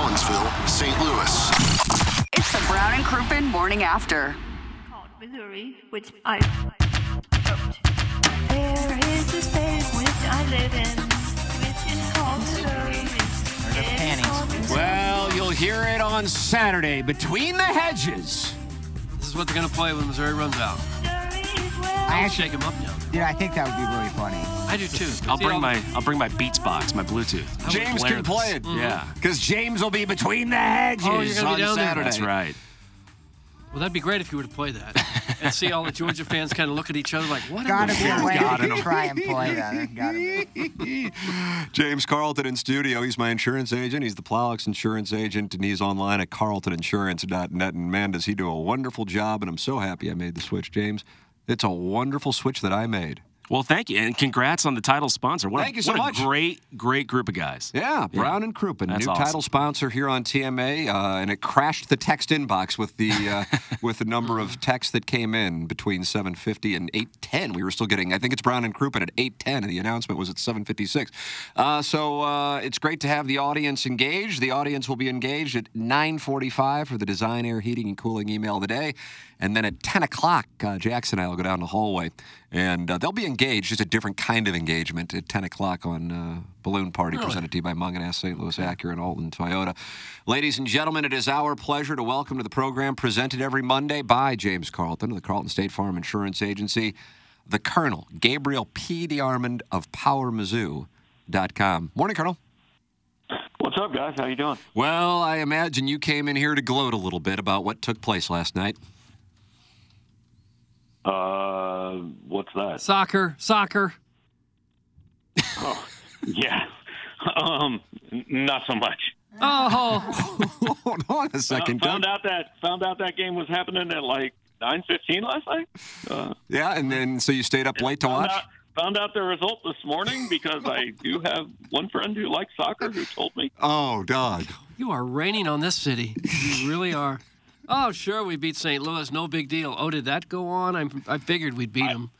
Collinsville, St. Louis. It's the Brown and Crouppen Morning After. called Missouri, which I wrote. There is a state which I live in, which is called Missouri. It's Well, you'll hear it on Saturday between the hedges. This is what they're going to play when Missouri runs out. Missouri I'll actually- shake them up now. Dude, I think that would be really funny. I do too. I'll See bring all- my I'll bring my Beats box, my Bluetooth. I will James blare can this. play it. Yeah, Because James will be between the hedges Oh, you're gonna on be down there. Saturday. that's right. Well, that'd be great if you were to play that and see all the Georgia fans kind of look at each other like, "What?" in Gotta the be a world? way God, I to try and play that. Gotta be. James Carlton in studio. He's my insurance agent. He's the Plowix insurance agent, and he's online at carltoninsurance.net. And man, does he do a wonderful job. And I'm so happy I made the switch, James. It's a wonderful switch that I made. Well, thank you, and congrats on the title sponsor. What Thank a, you so what much. a great, great group of guys. Yeah, Brown and Crouppen, That's new awesome. title sponsor here on TMA, uh, and it crashed the text inbox with the uh, with the number of texts that came in between 7:50 and 8:10. We were still getting, I think it's Brown and Crouppen at 8:10, and the announcement was at 7:56. Uh, so uh, it's great to have the audience engaged. The audience will be engaged at 9:45 for the Design Air Heating and Cooling email of the day, and then at 10 o'clock, uh, Jackson and I will go down the hallway, and uh, they'll be engaged, just a different kind of engagement at 10 o'clock on uh, Balloon Party presented to you by Mungenast, St. Louis Acura, and Alton Toyota. Ladies and gentlemen, it is our pleasure to welcome to the program, presented every Monday by James Carlton of the Carlton State Farm Insurance Agency, the Colonel, Gabriel P. DeArmond of PowerMizzou.com. Morning, Colonel. What's up, guys? How you doing? Well, I imagine you came in here to gloat a little bit about what took place last night. Uh, what's that? Soccer, soccer. Oh, Yeah, um, n- not so much. Oh, Hold on a second, found Doug. out that found out that game was happening at like nine fifteen last night. Uh, Yeah, and then so you stayed up late to watch? out found out the result this morning because I do have one friend who likes soccer who told me. Oh, Doug. you are raining on this city. You really are. Oh, sure, we beat St. Louis. No big deal. Oh, did that go on? I'm, I figured we'd beat them.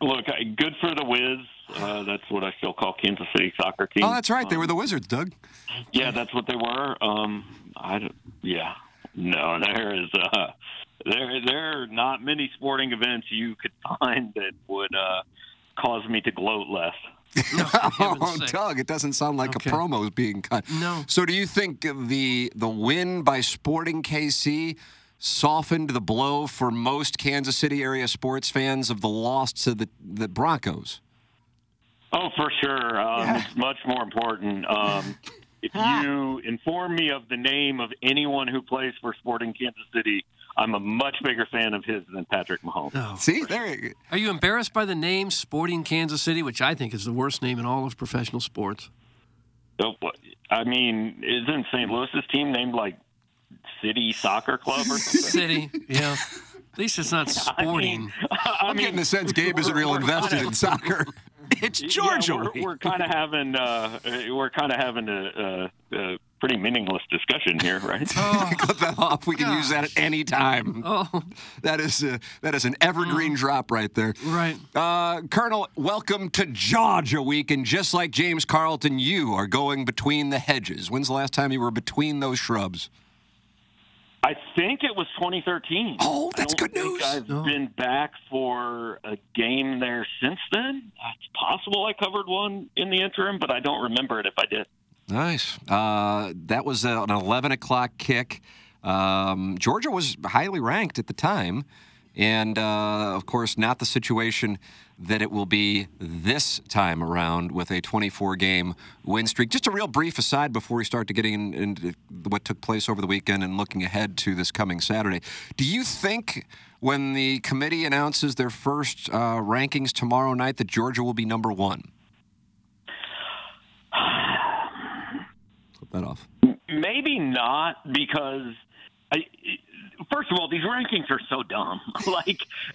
Look, I, good for the Wiz. Uh, that's what I still call Kansas City soccer team. Oh, that's right. They Um, were the Wizards, Doug. Yeah, that's what they were. Um, I don't, yeah, no, there is uh, there there are not many sporting events you could find that would uh, cause me to gloat less. No, Oh. Doug, it doesn't sound like Okay. a promo is being cut. No. So, do you think the the win by Sporting KC softened the blow for most Kansas City area sports fans of the loss to the the Broncos? Oh, for sure. Um, It's much more important. Um, if you inform me of the name of anyone who plays for Sporting Kansas City, I'm a much bigger fan of his than Patrick Mahomes. Oh. See, there. You, Are you embarrassed by the name Sporting Kansas City, which I think is the worst name in all of professional sports? So, I mean, isn't St. Louis's team named like City Soccer Club or something? City, yeah. At least it's not sporting. I I'm mean, getting the sense Gabe isn't real invested kinda- in soccer. It's yeah, Georgia. we're, we're kind of having uh, uh, we're kind of having a, a, a pretty meaningless discussion here, right? Cut that off. We can use that at any time. Oh, That is uh, that is an evergreen drop right there. right. Uh, Colonel, welcome to Georgia Week, and just like James Carlton, you are going between the hedges. When's the last time you were between those shrubs? I think it was 2013. Oh, that's I don't good think news. I've Oh. been back for a game there since then. It's possible I covered one in the interim, but I don't remember it if I did. Nice. Uh, that was an 11 o'clock kick. Um, Georgia was highly ranked at the time. And uh, of course, not the situation that it will be this time around with a 24 game win streak. Just a real brief aside before we start to getting into what took place over the weekend and looking ahead to this coming Saturday. Do you think when the committee announces their first uh, rankings tomorrow night that Georgia will be number one? That off. Maybe not because, I, first of all, these rankings are so dumb. like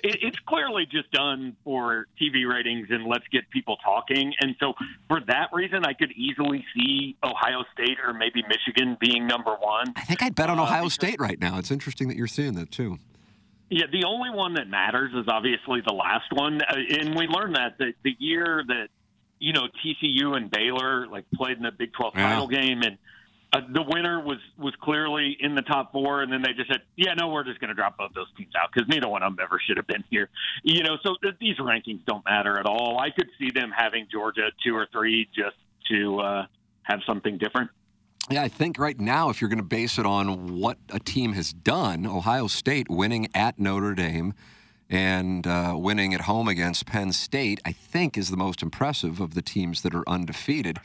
it, it's clearly just done for TV ratings and let's get people talking. And so for that reason, I could easily see Ohio State or maybe Michigan being number one. I think I'd bet on Ohio State right now. It's interesting that you're seeing that too. Yeah, the only one that matters is obviously the last one, uh, and we learned that the, the year that you know TCU and Baylor like played in the Big 12 Yeah. title game, and uh, the winner was was clearly in the top four, and then they just said, "Yeah, no, we're just going to drop both those teams out because neither one of them ever should have been here." You know, so th- these rankings don't matter at all. I could see them having Georgia two or three just to uh, have something different. Yeah, I think right now, if you're going to base it on what a team has done, Ohio State winning at Notre Dame and uh, winning at home against Penn State, I think is the most impressive of the teams that are undefeated.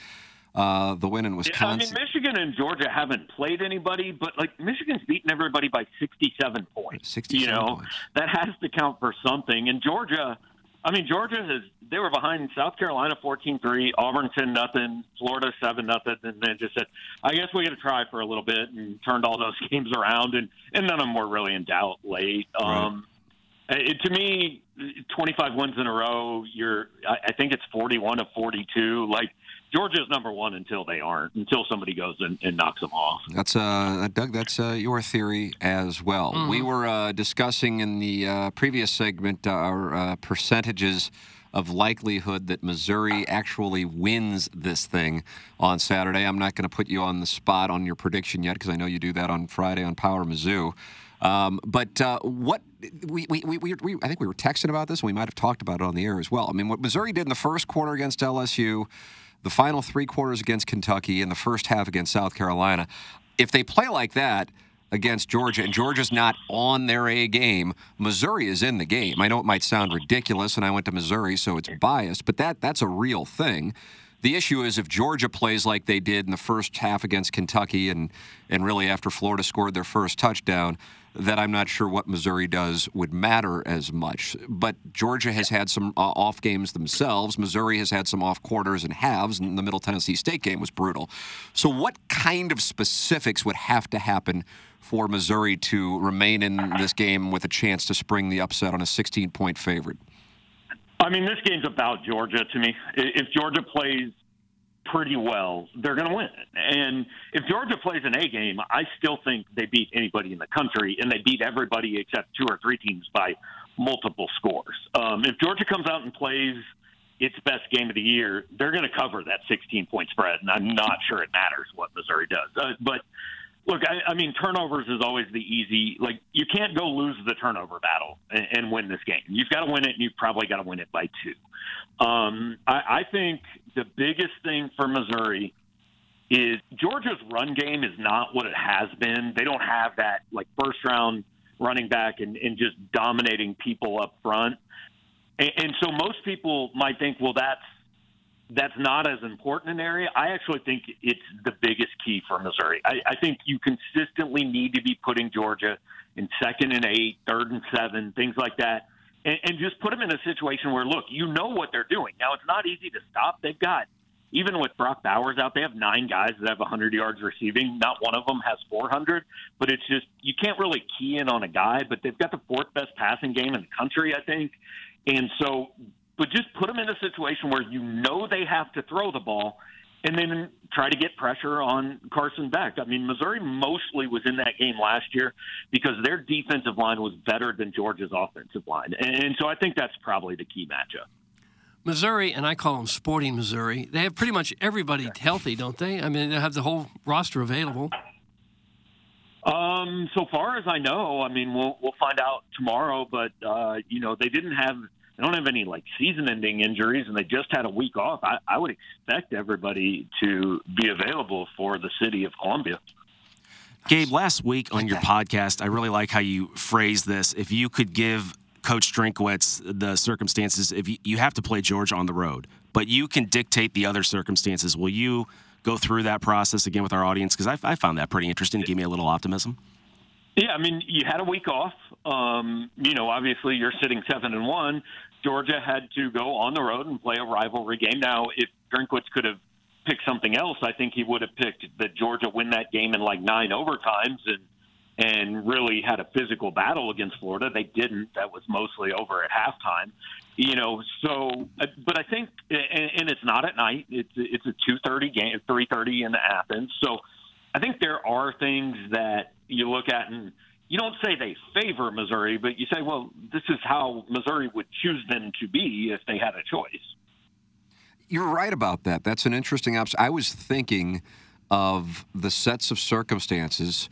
Uh, the win in Yeah, I mean, Michigan and Georgia haven't played anybody, but like Michigan's beaten everybody by 67 points. 67 you know, points. that has to count for something. And Georgia, I mean, Georgia has they were behind South Carolina 14-3, Auburn 10 nothing, Florida 7 nothing, and then just said, I guess we got to try for a little bit, and turned all those games around, and and none of them were really in doubt late. Um, it, to me, 25 wins in a row. You're, I, I think it's 41 of 42. Like Georgia's number one until they aren't, until somebody goes and, and knocks them off. That's uh, Doug. That's uh, your theory as well. We were uh, discussing in the uh, previous segment uh, our uh, percentages of likelihood that Missouri actually wins this thing on Saturday. I'm not going to put you on the spot on your prediction yet because I know you do that on Friday on Power Mizzou. Um, but uh, what we, we, we, we, I think we were texting about this, and we might have talked about it on the air as well. I mean, what Missouri did in the first quarter against LSU, the final three quarters against Kentucky, and the first half against South Carolina. If they play like that against Georgia, and Georgia's not on their A game, Missouri is in the game. I know it might sound ridiculous, and I went to Missouri, so it's biased, but that that's a real thing. The issue is if Georgia plays like they did in the first half against Kentucky and, and really after Florida scored their first touchdown, that I'm not sure what Missouri does would matter as much. But Georgia has had some uh, off games themselves. Missouri has had some off quarters and halves, and the Middle Tennessee State game was brutal. So, what kind of specifics would have to happen for Missouri to remain in this game with a chance to spring the upset on a 16 point favorite? I mean, this game's about Georgia to me. If Georgia plays pretty well, they're going to win. And if Georgia plays an A game, I still think they beat anybody in the country, and they beat everybody except two or three teams by multiple scores. Um, if Georgia comes out and plays its best game of the year, they're going to cover that 16 point spread, and I'm not sure it matters what Missouri does. Uh, but look, I, I mean, turnovers is always the easy. Like, you can't go lose the turnover battle and, and win this game. You've got to win it, and you've probably got to win it by two. Um, I, I think the biggest thing for Missouri is Georgia's run game is not what it has been. They don't have that like first round running back and, and just dominating people up front. And, and so most people might think, well, that's that's not as important an area. I actually think it's the biggest key for Missouri. I, I think you consistently need to be putting Georgia in second and eight, third and seven, things like that, and, and just put them in a situation where, look, you know what they're doing. Now, it's not easy to stop. They've got, even with Brock Bowers out, they have nine guys that have 100 yards receiving. Not one of them has 400, but it's just, you can't really key in on a guy, but they've got the fourth best passing game in the country, I think. And so, but just put them in a situation where you know they have to throw the ball and then try to get pressure on Carson Beck. I mean, Missouri mostly was in that game last year because their defensive line was better than Georgia's offensive line. And so I think that's probably the key matchup. Missouri, and I call them Sporting Missouri. They have pretty much everybody healthy, don't they? I mean, they have the whole roster available. Um, so far as I know, I mean, we'll we'll find out tomorrow. But uh, you know, they didn't have they don't have any like season-ending injuries, and they just had a week off. I, I would expect everybody to be available for the city of Columbia. Gabe, last week on your podcast, I really like how you phrased this. If you could give Coach Drinkwitz the circumstances, if you, you have to play Georgia on the road, but you can dictate the other circumstances, will you go through that process again with our audience? Because I, I found that pretty interesting. It gave me a little optimism. Yeah, I mean, you had a week off. Um, you know, obviously you're sitting seven and one. Georgia had to go on the road and play a rivalry game. Now, if Drinkwitz could have picked something else, I think he would have picked that Georgia win that game in like nine overtimes and and really had a physical battle against Florida. They didn't. That was mostly over at halftime. You know, so uh, but I think and, and it's not at night. It's it's a two thirty game, three thirty in Athens. So I think there are things that you look at and you don't say they favor Missouri, but you say, well, this is how Missouri would choose them to be if they had a choice. You're right about that. That's an interesting option. I was thinking of the sets of circumstances,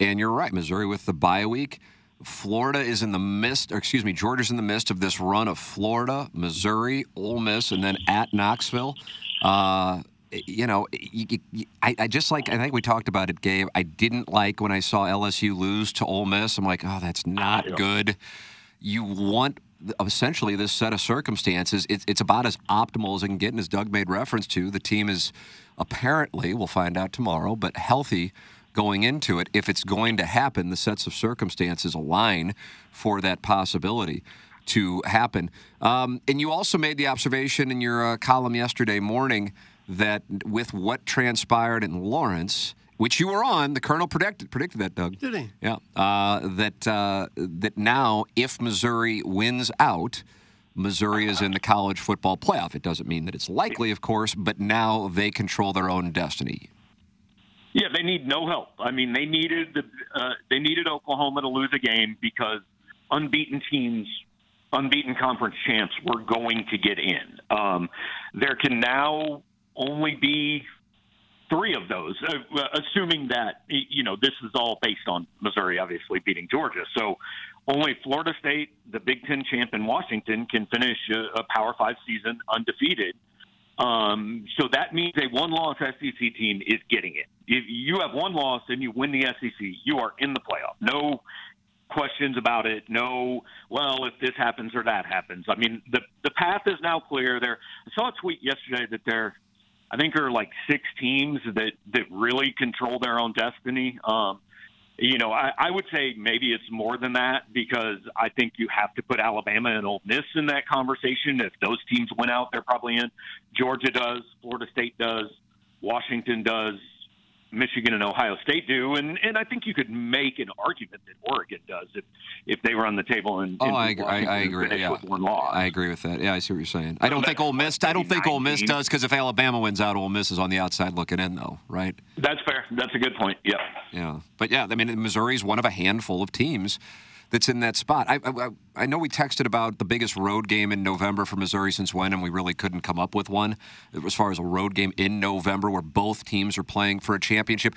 and you're right. Missouri with the bye week. Florida is in the midst, or excuse me, Georgia's in the midst of this run of Florida, Missouri, Ole Miss, and then at Knoxville. Uh, you know, you, you, I, I, just like, I think we talked about it, Gabe. I didn't like when I saw LSU lose to Ole Miss. I'm like, oh, that's not good. You want essentially this set of circumstances. It, it's about as optimal as it can get. And as Doug made reference to, the team is apparently, we'll find out tomorrow, but healthy going into it. If it's going to happen, the sets of circumstances align for that possibility to happen. Um, and you also made the observation in your uh, column yesterday morning that with what transpired in Lawrence, which you were on, the colonel predicted predicted that, Doug. Did he? Yeah. Uh, that uh, that now, if Missouri wins out, Missouri is in the college football playoff. It doesn't mean that it's likely, of course, but now they control their own destiny. Yeah, they need no help. I mean, they needed the uh, they needed Oklahoma to lose a game because unbeaten teams, unbeaten conference champs, were going to get in. Um, there can now only be three of those, uh, assuming that you know this is all based on Missouri obviously beating Georgia. So only Florida State, the Big Ten champ in Washington, can finish a, a Power Five season undefeated. Um, so that means a one-loss SEC team is getting it. If you have one loss and you win the SEC, you are in the playoff. No questions about it. No, well, if this happens or that happens. I mean, the the path is now clear. There, I saw a tweet yesterday that there I think there are like six teams that that really control their own destiny. Um, you know, I, I would say maybe it's more than that because I think you have to put Alabama and Ole Miss in that conversation. If those teams win out, they're probably in. Georgia does, Florida State does, Washington does, Michigan and Ohio State do, and and I think you could make an argument that Oregon does if if they were on the table and, oh, and I, agree. I, I agree. Yeah. with one loss. I agree with that. Yeah, I see what you're saying. I don't think Ole Miss. I don't think Ole Miss does because if Alabama wins out, Ole Miss is on the outside looking in, though, right? That's fair. That's a good point. Yeah. Yeah, but yeah, I mean, Missouri is one of a handful of teams that's in that spot. I, I, I know we texted about the biggest road game in November for Missouri since when, and we really couldn't come up with one as far as a road game in November where both teams are playing for a championship.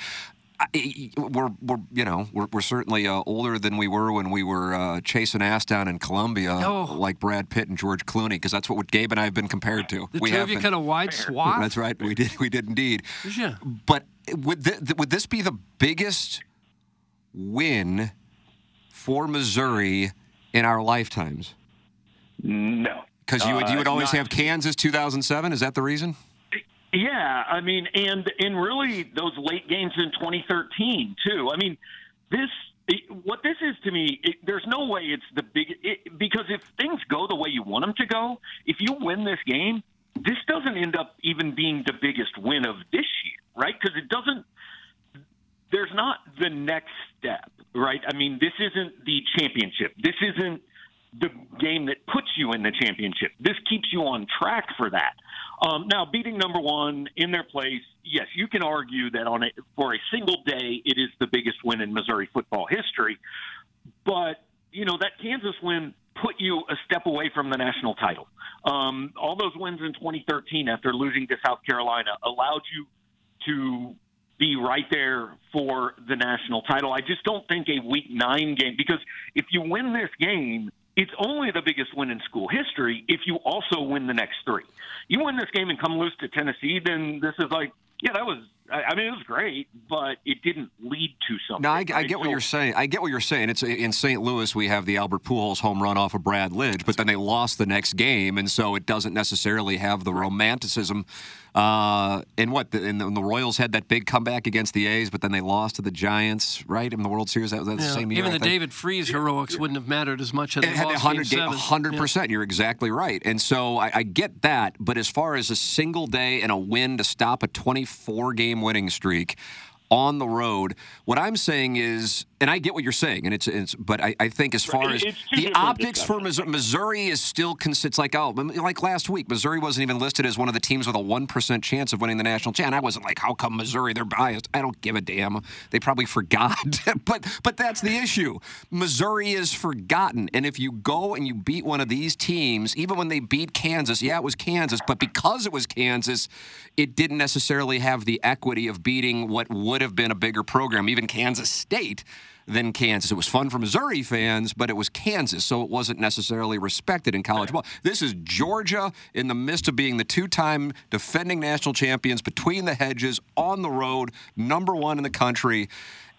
We're, we're you know we're, we're certainly uh, older than we were when we were uh, chasing ass down in Columbia Oh. like Brad Pitt and George Clooney because that's what Gabe and I have been compared to. The we two have of you been- kind of wide swath. That's right. We did. We did indeed. Yeah. But would th- would this be the biggest win for Missouri in our lifetimes? No. Because you would you would Uh, always not- have Kansas 2007. Is that the reason? Yeah, I mean, and and really those late games in 2013 too. I mean, this what this is to me. It, there's no way it's the big it, because if things go the way you want them to go, if you win this game, this doesn't end up even being the biggest win of this year, right? Because it doesn't. There's not the next step, right? I mean, this isn't the championship. This isn't the game that puts you in the championship. This keeps you on track for that. Um, now, beating number one in their place, yes, you can argue that on a, for a single day, it is the biggest win in Missouri football history. But you know that Kansas win put you a step away from the national title. Um, all those wins in 2013 after losing to South Carolina allowed you to be right there for the national title. I just don't think a week nine game, because if you win this game, it's only the biggest win in school history if you also win the next three. You win this game and come loose to Tennessee, then this is like, yeah, that was. I I mean, it was great, but it didn't lead to something. No, I, I right? get what you're saying. I get what you're saying. It's in St. Louis. We have the Albert Pujols home run off of Brad Lidge, but then they lost the next game, and so it doesn't necessarily have the romanticism. Uh, and what? The, and the, and the Royals had that big comeback against the A's, but then they lost to the Giants, right? In the World Series, that was that the same year. even the? David Freese heroics wouldn't have mattered as much had It they had lost 100 game game, seven. 100%. You're exactly right. And so I, I get that. But as far as a single day and a win to stop a 24 game winning streak on the road, what I'm saying is, and I get what you're saying, and it's, it's but I, I think as far as the optics for Missouri, Missouri is still, it's like, oh, like last week, Missouri wasn't even listed as one of the teams with a 1% chance of winning the national championship. I wasn't like, how come Missouri, they're biased? I don't give a damn. They probably forgot. but, but that's the issue. Missouri is forgotten. And if you go and you beat one of these teams, even when they beat Kansas, yeah, it was Kansas, but because it was Kansas, it didn't necessarily have the equity of beating what would have been a bigger program, even Kansas State than Kansas. It was fun for Missouri fans, but it was Kansas, so it wasn't necessarily respected in college ball. This is Georgia in the midst of being the two-time defending national champions between the hedges on the road, number one in the country.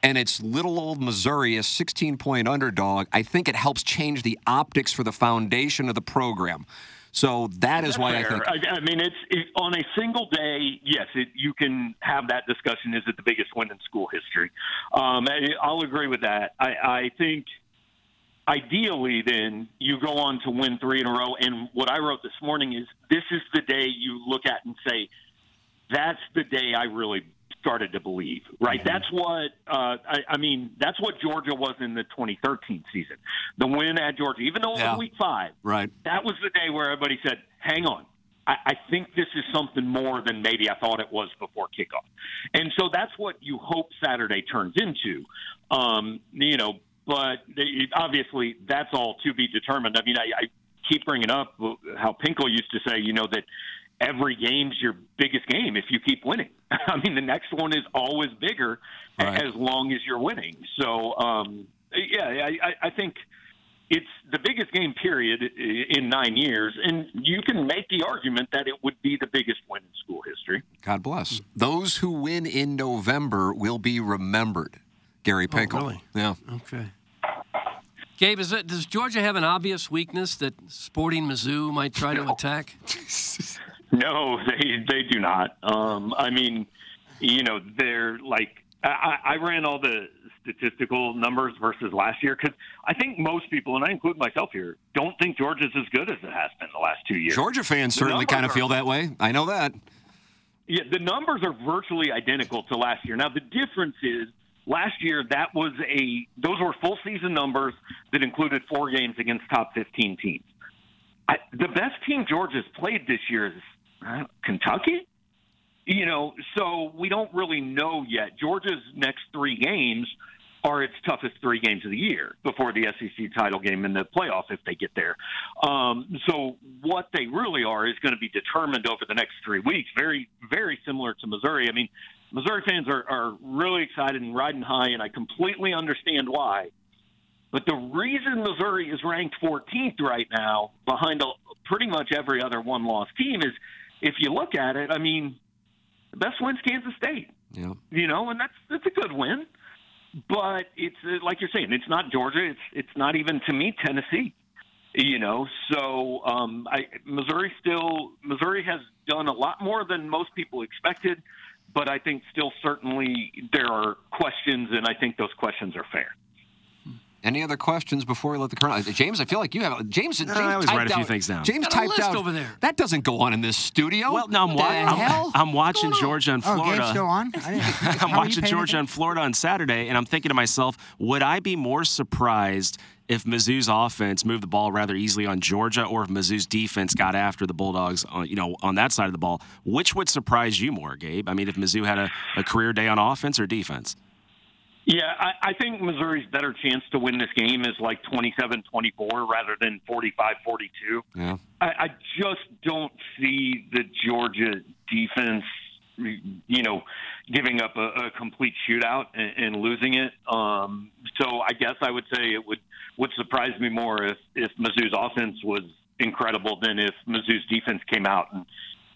And it's little old Missouri, a 16 point underdog. I think it helps change the optics for the foundation of the program. So that is That's why I think. I, I mean, it's it, on a single day. Yes, it, you can have that discussion. Is it the biggest win in school history? Um, I, I'll agree with that. I, I think ideally, then you go on to win three in a row. And what I wrote this morning is this is the day you look at and say, that's the day I really started to believe. Right? That's what uh, I, I mean. That's what Georgia was in the 2013 season. The win at Georgia, even though it Yeah. was Week Five Right. that was the day where everybody said, "Hang on, I, I think this is something more than maybe I thought it was before kickoff." And so that's what you hope Saturday turns into. Um, you know, but they, obviously that's all to be determined. I mean, I, I keep bringing up how Pinkel used to say, you know, that every game's your biggest game if you keep winning. I mean, the next one is always bigger Right. as long as you're winning. So, um, yeah, I, I- I think it's the biggest game period in nine years, and you can make the argument that it would be the biggest win in school history. God bless. Those who win in November will be remembered. Gary Pinkel. really? Yeah. Okay. Gabe, is it, does Georgia have an obvious weakness that Sporting Mizzou might try to attack? No, they they do not. Um, I mean, you know, they're like I, I ran all the statistical numbers versus last year because I think most people, and I include myself here, don't think Georgia's as good as it has been the last two years. Georgia fans The certainly kind of feel that way. I know that. Yeah, the numbers are virtually identical to last year. Now the difference is last year that was a those were full season numbers that included four games against top 15 teams. I, the best team Georgia's played this year is Kentucky. You know, so we don't really know yet. Georgia's next three games are its toughest three games of the year before the SEC title game and the playoff if they get there. Um, so what they really are is going to be determined over the next three weeks. Very, very similar to Missouri. I mean, Missouri fans are, are really excited and riding high, and I completely understand why. But the reason Missouri is ranked 14th right now, behind a, pretty much every other one-loss team, is if you look at it. I mean, the best win's Kansas State. Yeah. You know, and that's that's a good win. But it's uh, like you're saying, it's not Georgia. It's it's not even to me Tennessee. You know, so um, I, Missouri still Missouri has done a lot more than most people expected, but I think still certainly there are questions, and I think those questions are fair. Any other questions before we let the colonel? Uh, James, I feel like you have. James, uh, James I always typed write a few out- things down. James typed out over there. That doesn't go on in this studio. Well, no, I'm, wa- I'm, I'm watching Georgia and oh, Florida. Oh, Florida. game's still on? I didn't- I'm How are you watching Georgia and Florida on Saturday, and I'm thinking to myself, would I be more surprised if Mizzou's offense moved the ball rather easily on Georgia, or if Mizzou's defense got after the Bulldogs, on, you know, on that side of the ball? Which would surprise you more, Gabe? I mean, if Mizzou had a, a career day on offense or defense? Yeah, I, I think Missouri's better chance to win this game is like 27 24 rather than 45 42. Yeah. I, I just don't see the Georgia defense you know, giving up a, a complete shootout and, and losing it. Um, so I guess I would say it would would surprise me more if if Mizzou's offense was incredible than if Mizzou's defense came out and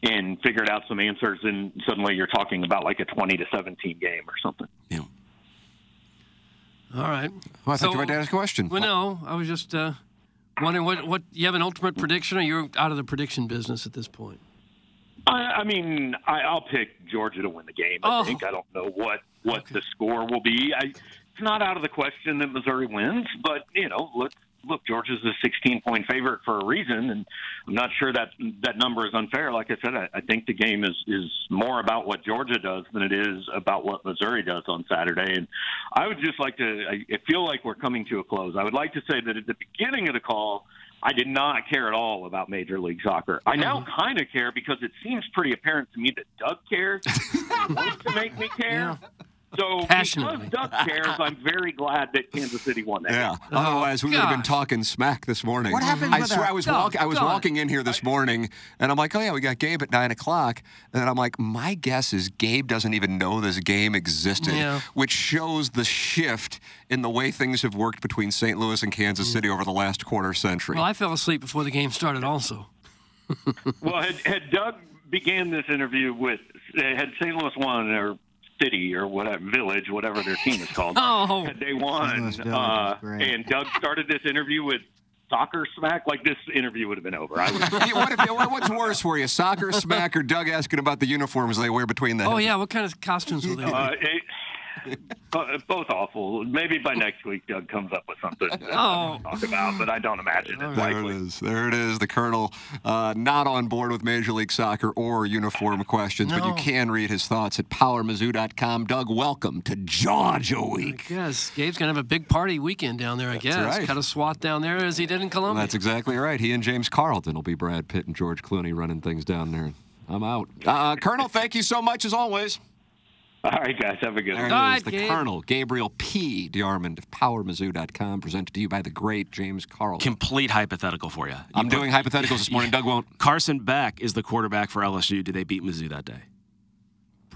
and figured out some answers, and suddenly you're talking about like a 20 to 17 game or something. All right. Well, I thought you were about to ask a question. Well, no, I was just uh, wondering what what you have an ultimate prediction, or you're out of the prediction business at this point. I, I mean, I, I'll pick Georgia to win the game. I Oh. think I don't know what what the score will be. I, it's not out of the question that Missouri wins, but you know, look, look, Georgia's a 16 point favorite for a reason, and I'm not sure that that number is unfair. Like I said, I, I think the game is is more about what Georgia does than it is about what Missouri does on Saturday. And I would just like to. I, I feel like we're coming to a close. I would like to say that at the beginning of the call. I did not care at all about Major League Soccer. I now mm-hmm. kind of care because it seems pretty apparent to me that Doug cares. wants to make me care. So because Passionately. Doug cares, I'm very glad that Kansas City won that. Yeah. game. Otherwise, we oh, would have been gosh. talking smack this morning. What happened I with swear, our- I was Go, walking. I was go on. walking in here this morning, and I'm like, "Oh yeah, we got Gabe at nine o'clock." And then I'm like, "My guess is Gabe doesn't even know this game existed," Yeah. which shows the shift in the way things have worked between St. Louis and Kansas City over the last quarter century. Well, I fell asleep before the game started, also. Well, had, had Doug began this interview with had St. Louis won or City or whatever village, whatever their team is called, Oh. they won, uh, and Doug started this interview with soccer smack, like this interview would have been over. I what if, what's worse for you, soccer smack or Doug asking about the uniforms they wear between the? Oh yeah, what kind of costumes were they? Uh, it, bo- both awful. Maybe by next week, Doug comes up with something to Oh. talk about, but I don't imagine it. There it likely. is. There it is. The Colonel uh, not on board with Major League Soccer or uniform questions, but you can read his thoughts at powermizzou.com. Doug, welcome to Georgia I Week. guess Gabe's gonna have a big party weekend down there. I guess right. cut a swat down there as he did in Columbia. That's exactly right. He and James Carlton will be Brad Pitt and George Clooney running things down there. I'm out. Uh, Colonel, thank you so much as always. All right, guys, have a good one. it right, the Gabe. Colonel, Gabriel P. DeArmond of PowerMizzou.com, presented to you by the great James Carlton. Complete hypothetical for you. I'm doing hypotheticals this morning. Doug won't. Carson Beck is the quarterback for LSU. Did they beat Mizzou that day?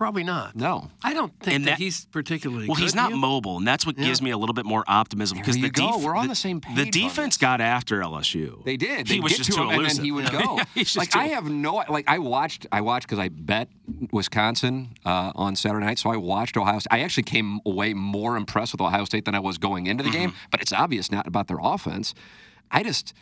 Probably not. No. I don't think And that, that- he's particularly Well, good. he's not you? mobile, and that's what gives me a little bit more optimism because the go. def- We're on the same page The defense got after LSU. They did. He They'd was get just to too him, and then elusive. he would go. He's just like I have no like I watched I watched because I bet Wisconsin uh, on Saturday night, so I watched Ohio. State. I actually came away more impressed with Ohio State than I was going into the Mm-hmm. game. But it's obvious not about their offense. I just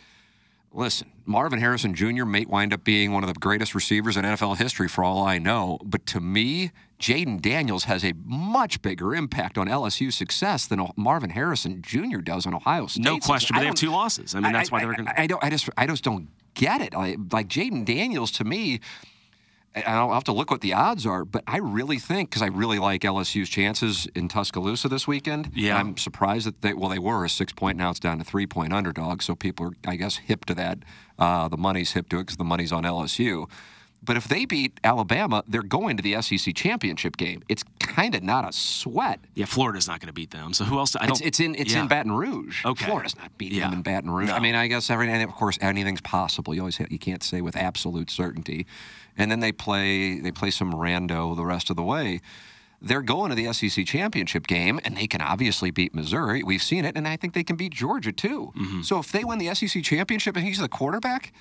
listen. Marvin Harrison Jr. may wind up being one of the greatest receivers in NFL history for all I know. But to me, Jayden Daniels has a much bigger impact on LSU's success than Marvin Harrison Jr. does on Ohio State. No question, but they have two losses. I mean, that's why they're going to. I don't. I just. I just don't get it. I, like Jayden Daniels to me. I'll have to look what the odds are, but I really think because I really like LSU's chances in Tuscaloosa this weekend. Yeah. I'm surprised that they well they were a six point now it's down to three point underdog, so people are I guess hip to that. Uh, the money's hip to it because the money's on LSU. But if they beat Alabama, they're going to the SEC championship game. It's kind of not a sweat. Yeah, Florida's not going to beat them. So who else? I It's, don't. it's in it's yeah. in Baton Rouge. Okay. Florida's not beating Yeah. them in Baton Rouge. No. I mean, I guess every and of course anything's possible. You always have, you can't say with absolute certainty. And then they play they play some rando the rest of the way. They're going to the SEC championship game, and they can obviously beat Missouri. We've seen it, and I think they can beat Georgia too. Mm-hmm. So if they win the SEC championship and he's the quarterback,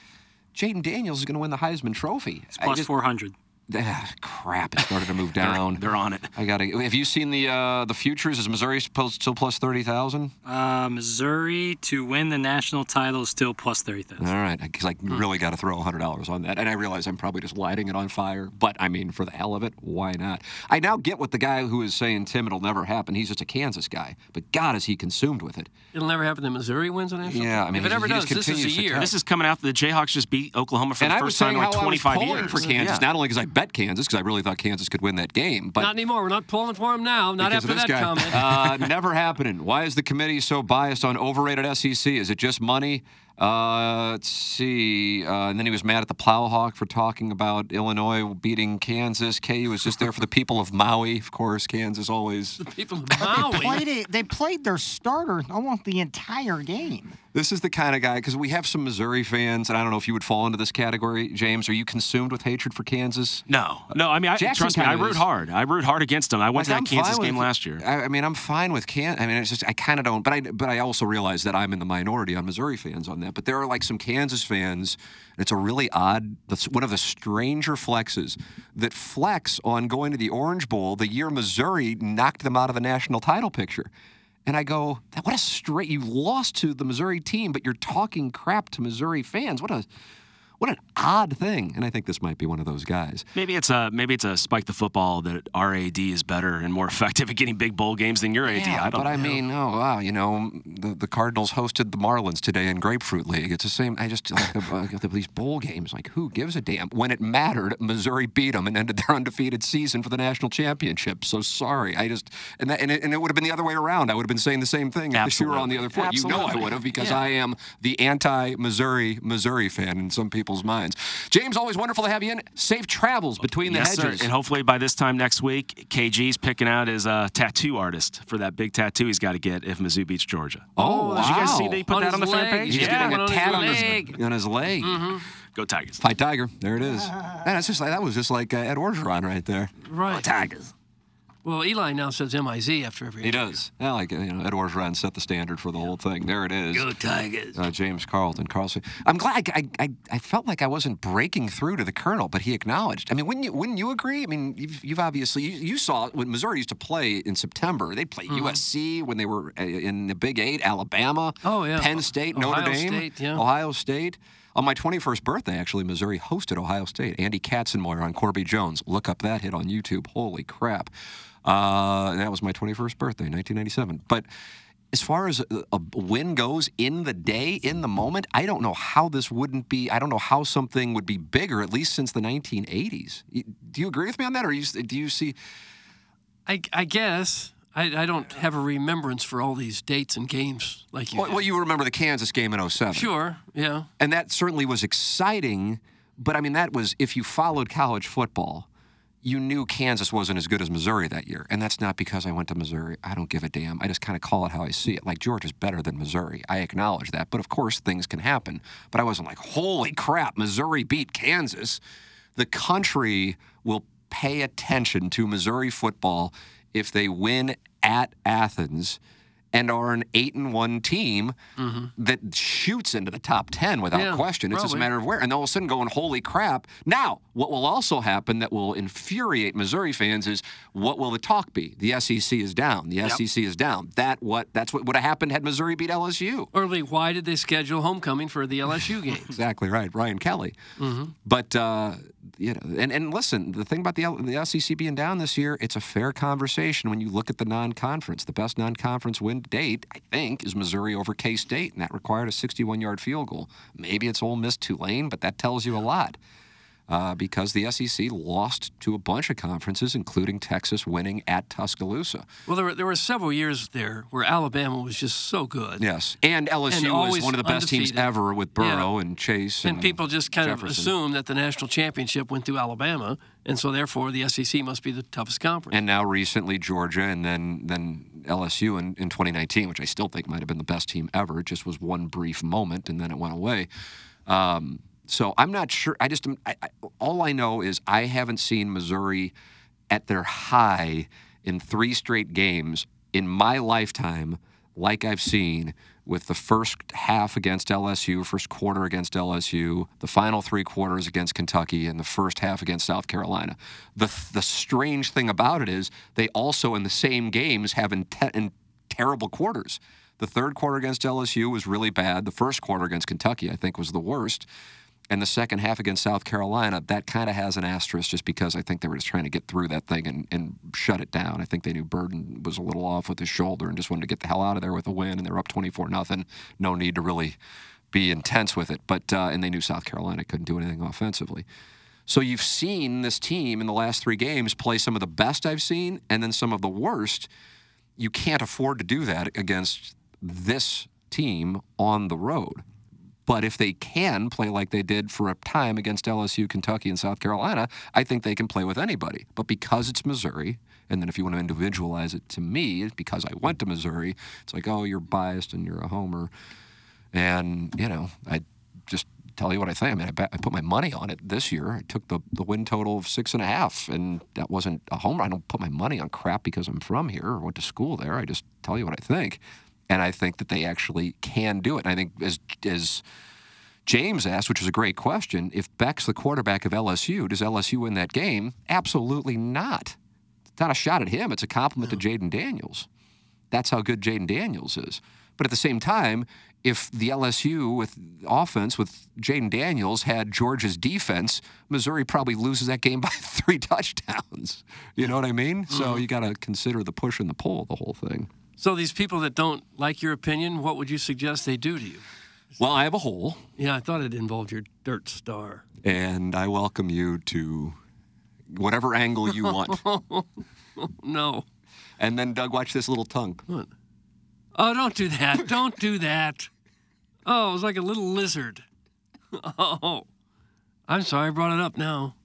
Jayden Daniels is going to win the Heisman Trophy. It's Plus 400. Ah, crap! It started to move down. They're on it. I got to. Have you seen the uh, the futures? Is Missouri supposed still plus thirty thousand? Uh, Missouri to win the national title is still plus 30,000. All right, because I really got to throw hundred dollars on that, and I realize I'm probably just lighting it on fire. But I mean, for the hell of it, why not? I now get what the guy who is saying Tim, it'll never happen. He's just a Kansas guy, but God, is he consumed with it? It'll never happen that Missouri wins a national. Yeah, I mean, if it he- ever does, this is a year. This is coming after The Jayhawks just beat Oklahoma for and the I first time in like how I was 25 years. for Kansas, Yeah. not only because I bet Kansas, because I really thought Kansas could win that game, but not anymore. We're not pulling for him now. Not after that guy. comment. Uh, never happening. Why is the committee so biased on overrated SEC? Is it just money? Uh, let's see. Uh, and then he was mad at the Plowhawk for talking about Illinois beating Kansas. KU was just there for the people of Maui, of course. Kansas always. The People of They Maui. played, it, they played their starter almost the entire game. This is the kind of guy because we have some Missouri fans, and I don't know if you would fall into this category, James. Are you consumed with hatred for Kansas? No, no. I mean, I, Jackson trust me, I kinda root is. hard. I root hard against them. I went Like, to I'm that Kansas game with- last year. I, I mean, I'm fine with Kansas. I mean, it's just I kind of don't. But I but I also realize that I'm in the minority on Missouri fans on that. But there are like some Kansas fans. It's a really odd. That's one of the stranger flexes that flex on going to the Orange Bowl the year Missouri knocked them out of the national title picture. And I go, what a straight! You lost to the Missouri team, but you're talking crap to Missouri fans. What a what an odd thing. And I think this might be one of those guys. Maybe it's a maybe it's a spike the football that our AD is better and more effective at getting big bowl games than your AD. Yeah, I don't but I mean, oh wow, you know, the, the Cardinals hosted the Marlins today in Grapefruit League. It's the same. I just like the, uh, these bowl games. Like, who gives a damn? When it mattered, Missouri beat them and ended their undefeated season for the national championship. So sorry, I just and that, and it, and it would have been the other way around. I would have been saying the same thing if the shoe were on the other foot. You know, I would have because Yeah. I am the anti-Missouri Missouri fan in some people's minds. James, always wonderful to have you in. Safe travels between the yes, sir. hedges. And hopefully by this time next week, KG's picking out his uh, tattoo artist for that big tattoo he's got to get if Mizzou beats Georgia. Oh, Did you guys wow. see they put On that on the fan leg. page? He's yeah. getting a tat on his, leg. on his leg. Go Tigers. Fight Tiger. There it is. Man, that's just like that was just like uh, Ed Orgeron right there. Right. Tigers. Well, Eli now says M-I-Z after every. He does. Yeah, like you know, Ed Orgeron set the standard for the whole thing. There it is. Go Tigers. Uh, James Carlton, Carlson. I'm glad. I, I, I felt like I wasn't breaking through to the colonel, but he acknowledged. I mean, wouldn't you? Wouldn't you agree? I mean, you've, you've obviously you, you saw when Missouri used to play in September. They played USC when they were uh, in the Big Eight, Alabama, Oh, yeah. Penn State, Ohio Notre Dame, State, yeah. Ohio State. On my 21st birthday, actually, Missouri hosted Ohio State. Andy Katzenmoyer on Corby Jones. Look up that hit on YouTube. Holy crap. Uh, and that was my 21st birthday, 1997. But as far as a, a win goes in the day, in the moment, I don't know how this wouldn't be. I don't know how something would be bigger, at least since the 1980s. Do you agree with me on that, or you, do you see? I, I guess I, I don't have a remembrance for all these dates and games like you. Well, well, you remember the Kansas game in 07. Sure. Yeah. And that certainly was exciting. But I mean, that was, if you followed college football, you knew Kansas wasn't as good as Missouri that year. And that's not because I went to Missouri. I don't give a damn. I just kind of call it how I see it. Like, Georgia's better than Missouri. I acknowledge that. But of course, things can happen. But I wasn't like, holy crap, Missouri beat Kansas. The country will pay attention to Missouri football if they win at Athens and are an eight and one team that shoots into the top ten without Yeah, question. It's just a matter of where. And all of a sudden going, holy crap. Now, what will also happen that will infuriate Missouri fans is what will the talk be? The SEC is down. The SEC is down. That what that's what would have happened had Missouri beat LSU. Early, why did they schedule homecoming for the LSU game? Exactly right, Ryan Kelly. But uh, you know, and, and listen, the thing about the L- the SEC being down this year, it's a fair conversation when you look at the non-conference. The best non-conference win date, I think, is Missouri over K State, and that required a 61-yard field goal. Maybe it's Ole Miss Tulane, but that tells you a lot. Uh, because the SEC lost to a bunch of conferences, including Texas winning at Tuscaloosa. Well, there were, there were several years there where Alabama was just so good. Yes, and LSU was one of the best teams ever with Burrow and Chase. And, And people just kind of Jefferson. assume that the national championship went through Alabama, and so therefore the SEC must be the toughest conference. and now recently Georgia and then then LSU in, in 2019, which I still think might have been the best team ever. It just was one brief moment and then it went away. Um, so I'm not sure. I just I, I, all I know is I haven't seen Missouri at their high in three straight games in my lifetime, like I've seen with the first half against LSU, first quarter against LSU, the final three quarters against Kentucky, and the first half against South Carolina. The the strange thing about it is they also in the same games have in, te- in terrible quarters. The third quarter against LSU was really bad. The first quarter against Kentucky, I think, was the worst. And the second half against South Carolina, that kind of has an asterisk just because I think they were just trying to get through that thing and, and shut it down. I think they knew Burden was a little off with his shoulder and just wanted to get the hell out of there with a win, and they're up 24 nothing. No need to really be intense with it. But uh, and they knew South Carolina couldn't do anything offensively. So you've seen this team in the last three games play some of the best I've seen, and then some of the worst. You can't afford to do that against this team on the road. But if they can play like they did for a time against LSU, Kentucky, and South Carolina, I think they can play with anybody. But because it's Missouri, and then if you want to individualize it to me, because I went to Missouri, it's like, oh, you're biased and you're a homer. And, you know, I just tell you what I think. I mean, I, bet, I put my money on it this year. I took the, the win total of six and a half, and that wasn't a homer. I don't put my money on crap because I'm from here or went to school there. I just tell you what I think. And I think that they actually can do it. And I think as, as James asked, which is a great question, if Beck's the quarterback of LSU, does LSU win that game? Absolutely not. It's not a shot at him. It's a compliment to Jayden Daniels. That's how good Jayden Daniels is. But at the same time, if the LSU with offense with Jayden Daniels had Georgia's defense, Missouri probably loses that game by three touchdowns. You know what I mean? So hmm. you got to consider the push and the pull of the whole thing. So these people that don't like your opinion, what would you suggest they do to you? Well, I have a hole, Yeah, I thought it involved your dirt star. and I welcome you to whatever angle you want. no. And then, Doug, watch this little tongue. What? Oh, don't do that. don't do that. Oh, it was like a little lizard. Oh, I'm sorry I brought it up now.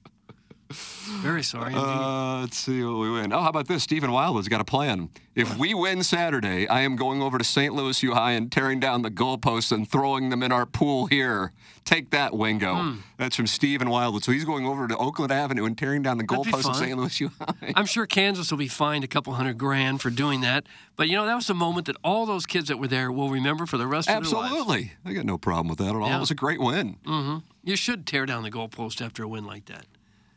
Very sorry. Uh, let's see what we win. Oh, how about this? Stephen Wildwood's got a plan. If we win Saturday, I am going over to St. Louis U High and tearing down the goalposts and throwing them in our pool here. Take that, Wingo. Hmm. That's from Stephen Wildwood. So he's going over to Oakland Avenue and tearing down the goalposts fun. St. Louis U High. I'm sure Kansas will be fined a couple hundred grand for doing that. But you know, that was a moment that all those kids that were there will remember for the rest of their lives. Absolutely. I got no problem with that at all. Yeah. It was a great win. Mm-hmm. You should tear down the goalpost after a win like that.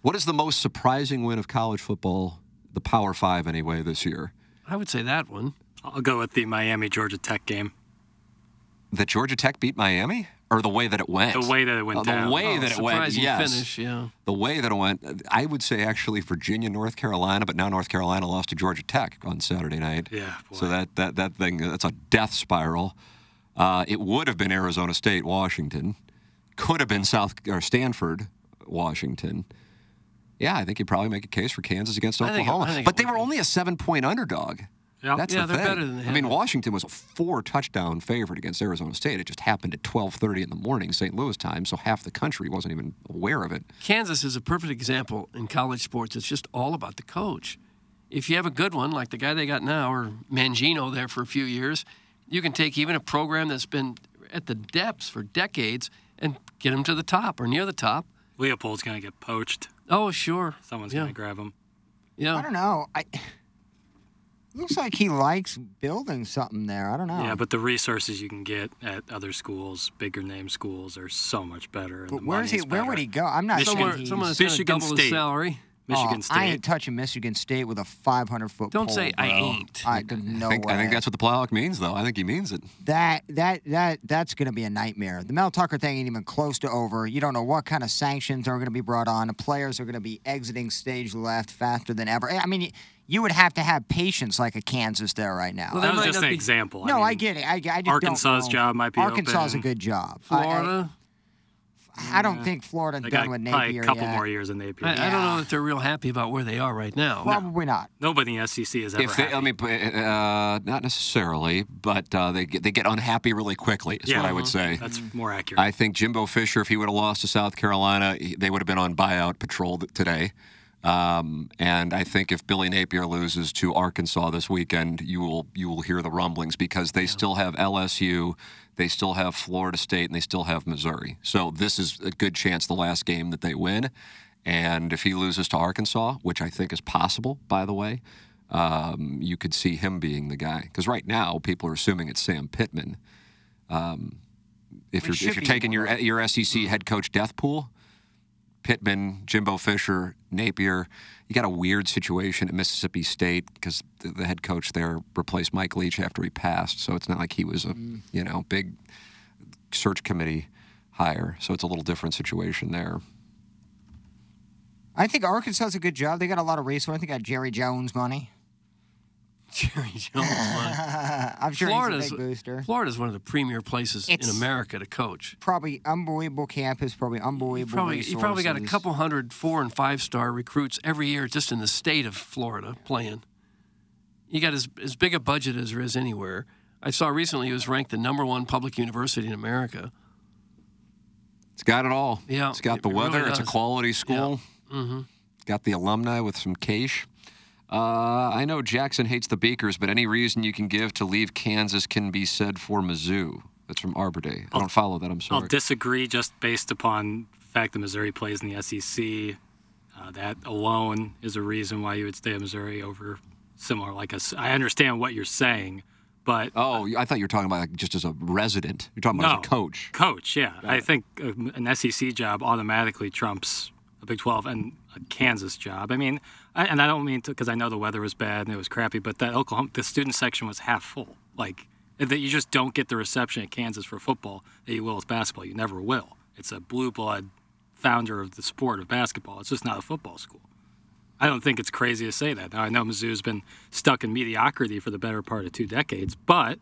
What is the most surprising win of college football, the Power Five anyway, this year? I would say that one. I'll go with the Miami Georgia Tech game. That Georgia Tech beat Miami? Or the way that it went? The way that it went down. The way Oh, that it went, surprising yes. finish, yeah. The way that it went, I would say actually Virginia, North Carolina, but now North Carolina lost to Georgia Tech on Saturday night. Yeah, So that, that, that thing, that's a death spiral. Uh, it would have been Arizona State, Washington. Could have been South or Stanford, Washington. Yeah, I think you'd probably make a case for Kansas against I think it- Oklahoma. I think it but they were only a seven point underdog. Yep. That's Yeah, the they're thing. better than they I mean, been. Washington was a four touchdown favorite against Arizona State. It just happened at 12:30 in the morning St. Louis time, so half the country wasn't even aware of it. Kansas is a perfect example in college sports. It's just all about the coach. If you have a good one, like the guy they got now, or Mangino there for a few years, you can take even a program that's been at the depths for decades and get them to the top or near the top. Leipold's going to get poached. Oh, sure. Someone's Yeah. going to grab him. Yeah. I don't know. I looks like he likes building something there. I don't know. Yeah, but the resources you can get at other schools, bigger name schools, are so much better. But where's he? money's Where would he go? I'm not Michigan- saying Somewhere, he's- someone going to Michigan double his State. salary. Michigan Oh, State. I ain't touching Michigan State with a 500 foot. Don't pole, say, "I ain't." I no I think, way. I think that's what the Plowhawk means, though. I think he means it. that that that that's going to be a nightmare. The Mel Tucker thing ain't even close to over. You don't know what kind of sanctions are going to be brought on. The players are going to be exiting stage left faster than ever. I mean, you would have to have patience like a Kansas there right now. Well, that was just an be- example. no, I, I, get it. I, I just Arkansas's don't know. job might be Arkansas's open. a good job. I- I- Florida. I, don't think Florida They done got with probably Napier a couple yet. more years in Napier. I, I don't know if they're real happy about where they are right now. Probably not. Nobody in the SEC is ever If they, happy. I mean, uh, not necessarily, but uh, they get, they get unhappy really quickly. Is yeah, what I would say. That's more accurate. I think Jimbo Fisher, if he would have lost to South Carolina, he- they would have been on buyout patrol th- today. Um, and I think if Billy Napier loses to Arkansas this weekend, you will you will hear the rumblings because they still have LSU, they still have Florida State, and they still have Missouri. So this is a good chance the last game that they win. And if he loses to Arkansas, which I think is possible, by the way, um, you could see him being the guy. Because right now, people are assuming it's Sam Pittman. Um, if you're if you're taking your your SEC head coach death pool, Pittman, Jimbo Fisher, Napier, you got a weird situation at Mississippi State because the, the head coach there replaced Mike Leach after he passed, so it's not like he was a Mm. you know big search committee hire. So it's a little different situation there. I think Arkansas does a good job. They got a lot of resources. They got Jerry Jones money. Jerry Jones. I'm sure Florida's, he's a big booster. Florida's one of the premier places It's- in America to coach. Probably unbelievable campus. Probably unbelievable Probably, resources. you probably got a couple hundred four and five star recruits every year just in the state of Florida playing. You got as, as big a budget as there is anywhere. I saw recently it was ranked the number one public university in America. It's got it all. Yeah, It's got it the really weather. it's a quality school. Mm-hmm. Got the alumni with some cash. Uh, I know Jackson hates the Beakers, but any reason you can give to leave Kansas can be said for Mizzou. That's from Arbor Day. I don't follow that. I'm sorry. I'll disagree just based upon the fact that Missouri plays in the SEC. Uh, that alone is a reason why you would stay at Missouri over similar. Like a, I understand what you're saying, but oh, I thought you were talking about like just as a resident. You're talking about no, as a coach. Coach, yeah. I think uh, an SEC job automatically trumps a Big 12 and a Kansas job. I mean, I, and I don't mean to because I know the weather was bad and it was crappy, but that Oklahoma, the student section was half full. Like that, you just don't get the reception at Kansas for football that you will with basketball. You never will. It's a blue blood founder of the sport of basketball. It's just not a football school. I don't think it's crazy to say that. Now I know Mizzou's been stuck in mediocrity for the better part of two decades, but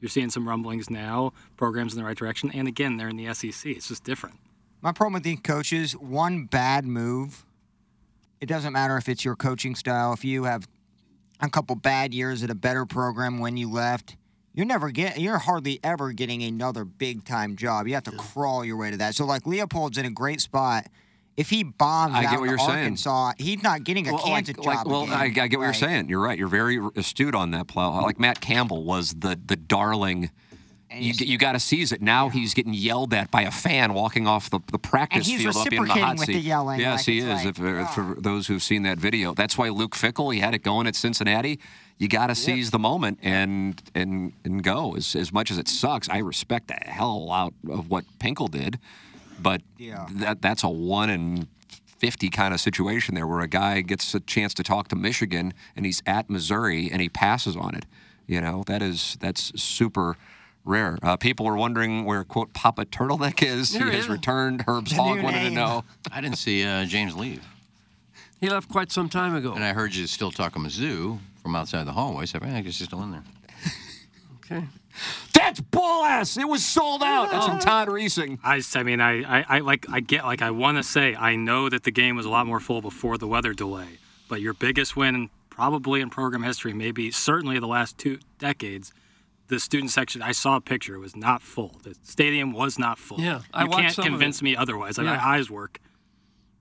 you're seeing some rumblings now, programs in the right direction, and again, they're in the SEC. It's just different. My problem with the coaches, one bad move, it doesn't matter if it's your coaching style. If you have a couple bad years at a better program when you left, you're never get you're hardly ever getting another big time job. You have to crawl your way to that. So like Leipold's in a great spot. If he bombs I out get what you're saying. Arkansas, he's not getting a Well, Kansas like, job. like, well. I, I get what you're saying. You're right. You're very astute on that plow. Like Matt Campbell was the the darling. You, you got to seize it. Now he's getting yelled at by a fan walking off the, the practice field up in the hot with seat. the yelling, Yes, like he is. like, if, for oh. those who've seen that video, that's why Luke Fickell he had it going at Cincinnati. You got to seize the moment and and and go. As as much as it sucks, I respect the hell out of what Pinkel did, but Yeah. that that's a one in 50 kind of situation there where a guy gets a chance to talk to Michigan and he's at Missouri and he passes on it. You know, that is that's super rare. Uh, people were wondering where quote Papa Turtleneck is. There he he has returned. Herb's The Hog new wanted to know. I didn't see uh, James leave. He left quite some time ago. And I heard you still talking Mizzou from outside the hallway, so I guess he's still in there. Okay. That's bull ass. It was sold out. That's from Todd Reesing. I mean, I, I, I like, I get, like, I want to say, I know that the game was a lot more full before the weather delay, but your biggest win, probably in program history, maybe certainly the last two decades, the student section. I saw a picture; it was not full. The stadium was not full. Yeah, you I watched can't some of convince it. me otherwise. Like, Yeah. My eyes work.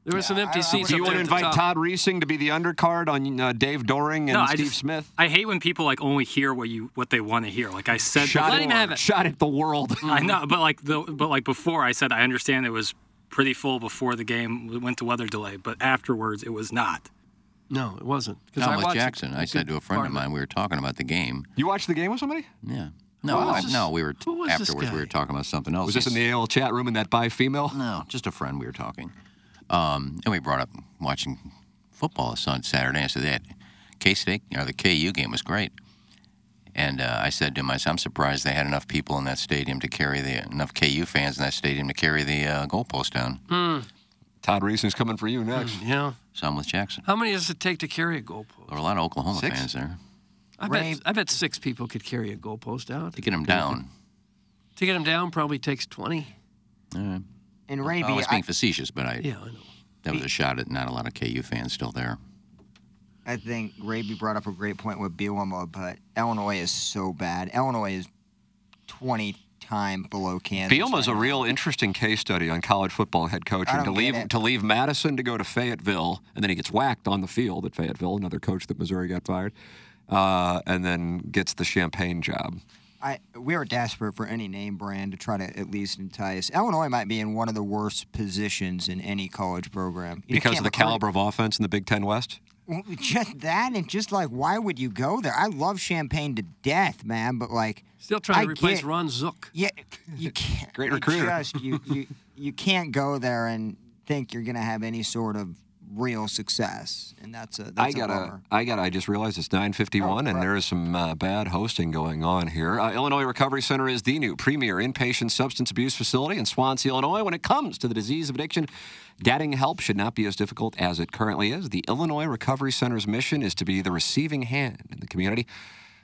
There were some empty seats. Do you want to there at the invite top. Todd Reesing to be the undercard on uh, Dave Doring and no, I Steve just, Smith? I hate when people like only hear what you what they want to hear. Like I said, Shot before, at, Shot at the world. I know, but like the but like before, I said I understand it was pretty full before the game went to weather delay, but afterwards it was not. No, it wasn't. Not with Jackson. I said to a friend of mine, we were talking about the game. You watched the game with somebody? Yeah. No, I- this- no, we were who was this afterwards. guy? We were talking about something else. Was this in the AL chat room in that bi female? No, just a friend. We were talking, um, and we brought up watching football on Saturday. I said that K State or the KU game was great, and uh, I said to him, I said, I'm surprised they had enough people in that stadium to carry the enough KU fans in that stadium to carry the uh, goalpost down. Hmm. Todd Reesing's coming for you next. Yeah. So I'm with Jackson. How many does it take to carry a goalpost? There were a lot of Oklahoma Six? fans there I bet, I bet six people could carry a goalpost out. to get them down. To get them down probably takes 20. All right. And I Raby, was I, being facetious, but I Yeah, I know. that was a shot at not a lot of KU fans still there. I think Raby brought up a great point with Bielema, but Illinois is so bad. Illinois is 20 time below Kansas. Bielema's a real interesting case study on college football head coaching. To leave it. to leave Madison to go to Fayetteville, and then he gets whacked on the field at Fayetteville. Another coach that Missouri got fired, uh, and then gets the Champaign job. I, we are desperate for any name brand to try to at least entice. Illinois might be in one of the worst positions in any college program. You Because of the recruit- caliber of offense in the Big Ten West? Well, Just that, and just like, why would you go there? I love Champaign to death, man, but like, Still trying to I replace get- Ron Zook. Yeah, you can't. Great you recruiter. Just, you, you, you can't go there and think you're going to have any sort of real success, and that's a that's I gotta, bummer. I gotta. I just realized it's 9:51, and there is some uh, bad hosting going on here. Uh, Illinois Recovery Center is the new premier inpatient substance abuse facility in Swansea, Illinois. When it comes to the disease of addiction, getting help should not be as difficult as it currently is. The Illinois Recovery Center's mission is to be the receiving hand in the community.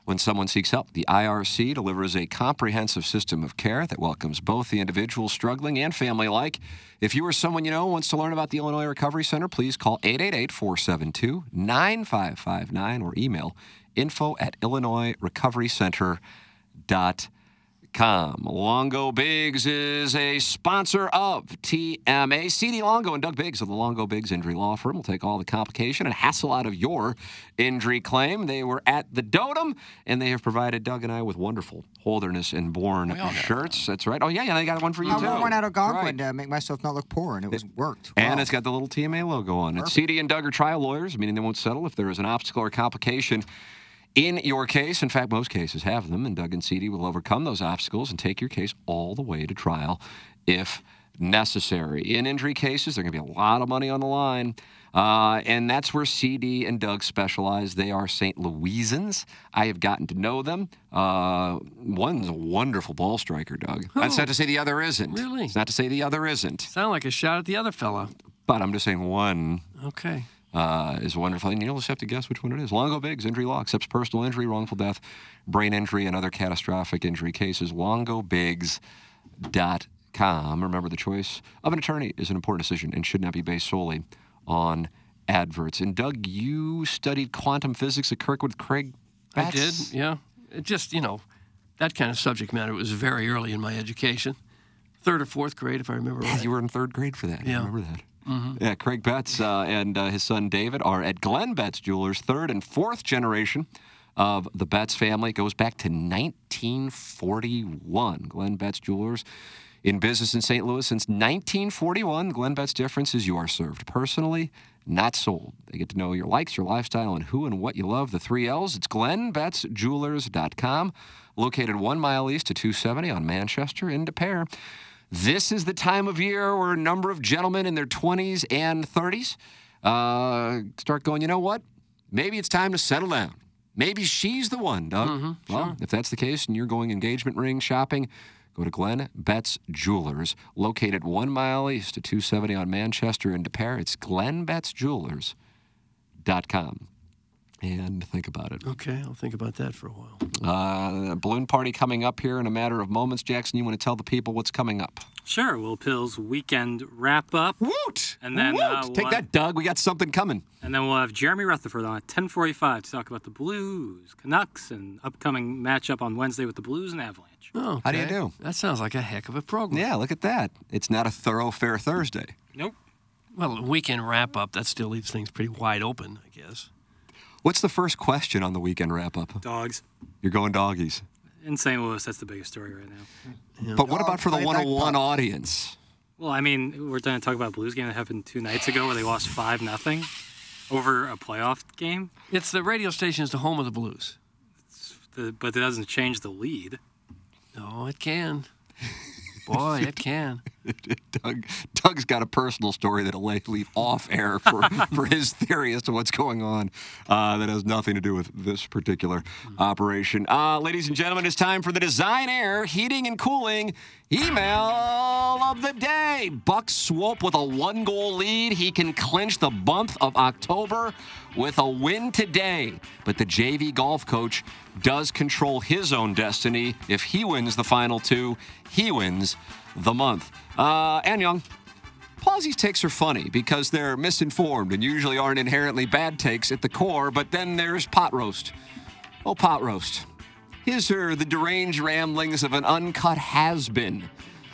When someone seeks help, the IRC delivers a comprehensive system of care that welcomes both the individual struggling and family alike. If you or someone you know wants to learn about the Illinois Recovery Center, please call 888 472 9559 or email info at illinoisrecoverycenter.com. Com. Longo Biggs is a sponsor of TMA. CD Longo and Doug Biggs of the Longo Biggs Injury Law Firm will take all the complication and hassle out of your injury claim. They were at the Dotem, and they have provided Doug and I with wonderful Holderness and Bourne shirts. That's right. Oh, yeah, yeah, they got one for you, I too. wore one out of Algonquin Right. to make myself not look poor, and it was worked. And it's got the little TMA logo on it. CD and Doug are trial lawyers, meaning they won't settle if there is an obstacle or complication in your case. In fact, most cases have them, and Doug and CD will overcome those obstacles and take your case all the way to trial if necessary. In injury cases, there are going to be a lot of money on the line. Uh, and that's where CD and Doug specialize. They are St. Louisans. I have gotten to know them. Uh, one's a wonderful ball striker, Doug. That's not to say the other isn't. Really? It's not to say the other isn't. Sound like a shot at the other fella. But I'm just saying one Okay. Uh, is wonderful. And you'll just have to guess which one it is. Longo Biggs, injury law, accepts personal injury, wrongful death, brain injury, and other catastrophic injury cases. LongoBiggs.com. Remember, the choice of an attorney is an important decision and should not be based solely on adverts. And Doug, you studied quantum physics at Kirkwood with Craig I did, yeah. It just, you know, that kind of subject matter was very early in my education. Third or fourth grade, if I remember Yeah, right. you were in third grade for that. Yeah. I remember that. Mhm. Yeah, Craig Betts uh, and uh, his son David are at Glenn Betts Jewelers, third and fourth generation of the Betts family. It goes back to 1941. Glenn Betts Jewelers in business in St. Louis since 1941. Glenn Betts' difference is you are served personally, not sold. They get to know your likes, your lifestyle, and who and what you love. The three L's. It's glennbettsjewelers.com, located one mile east of 270 on Manchester in Des Peres. This is the time of year where a number of gentlemen in their 20s and 30s uh, start going, you know what? Maybe it's time to settle down. Maybe she's the one, Doug. well, if that's the case and you're going engagement ring shopping, go to Glenn Betts Jewelers, located one mile east of 270 on Manchester in Des Peres. It's glennbettsjewelers.com. And think about it. Okay, I'll think about that for a while. Uh, balloon party coming up here in a matter of moments. Jackson, you want to tell the people what's coming up? Sure, Will Pill's weekend wrap up. Woot! And then Woot! uh, we'll Take have- that, Doug. We got something coming. And then we'll have Jeremy Rutherford on at 10:45 to talk about the Blues, Canucks, and upcoming matchup on Wednesday with the Blues and Avalanche. Oh, How do you do? That sounds like a heck of a program. Yeah, look at that. It's not a thoroughfare Thursday. Nope. Well, a weekend wrap up, that still leaves things pretty wide open, I guess. What's the first question on the weekend wrap up? Dogs. You're going doggies. In St. Louis, that's the biggest story right now. But what about for the 101 audience? Well, I mean, we're going to talk about Blues game that happened two nights ago where they lost five nothing over a playoff game. It's the radio station is the home of the blues. The, but it doesn't change the lead. No, it can. Boy, it can. Doug, Doug's got a personal story that'll leave off air for, for his theory as to what's going on uh, that has nothing to do with this particular operation. Uh, ladies and gentlemen, it's time for the Design Air Heating and Cooling email of the day. Buck Swope with a one goal lead. He can clinch the month of October with a win today. But the JV golf coach does control his own destiny. If he wins the final two, he wins the month. Uh, and Young. Plazzi's takes are funny because they're misinformed and usually aren't inherently bad takes at the core, but then there's pot roast. Oh, pot roast. His are the deranged ramblings of an uncut has been.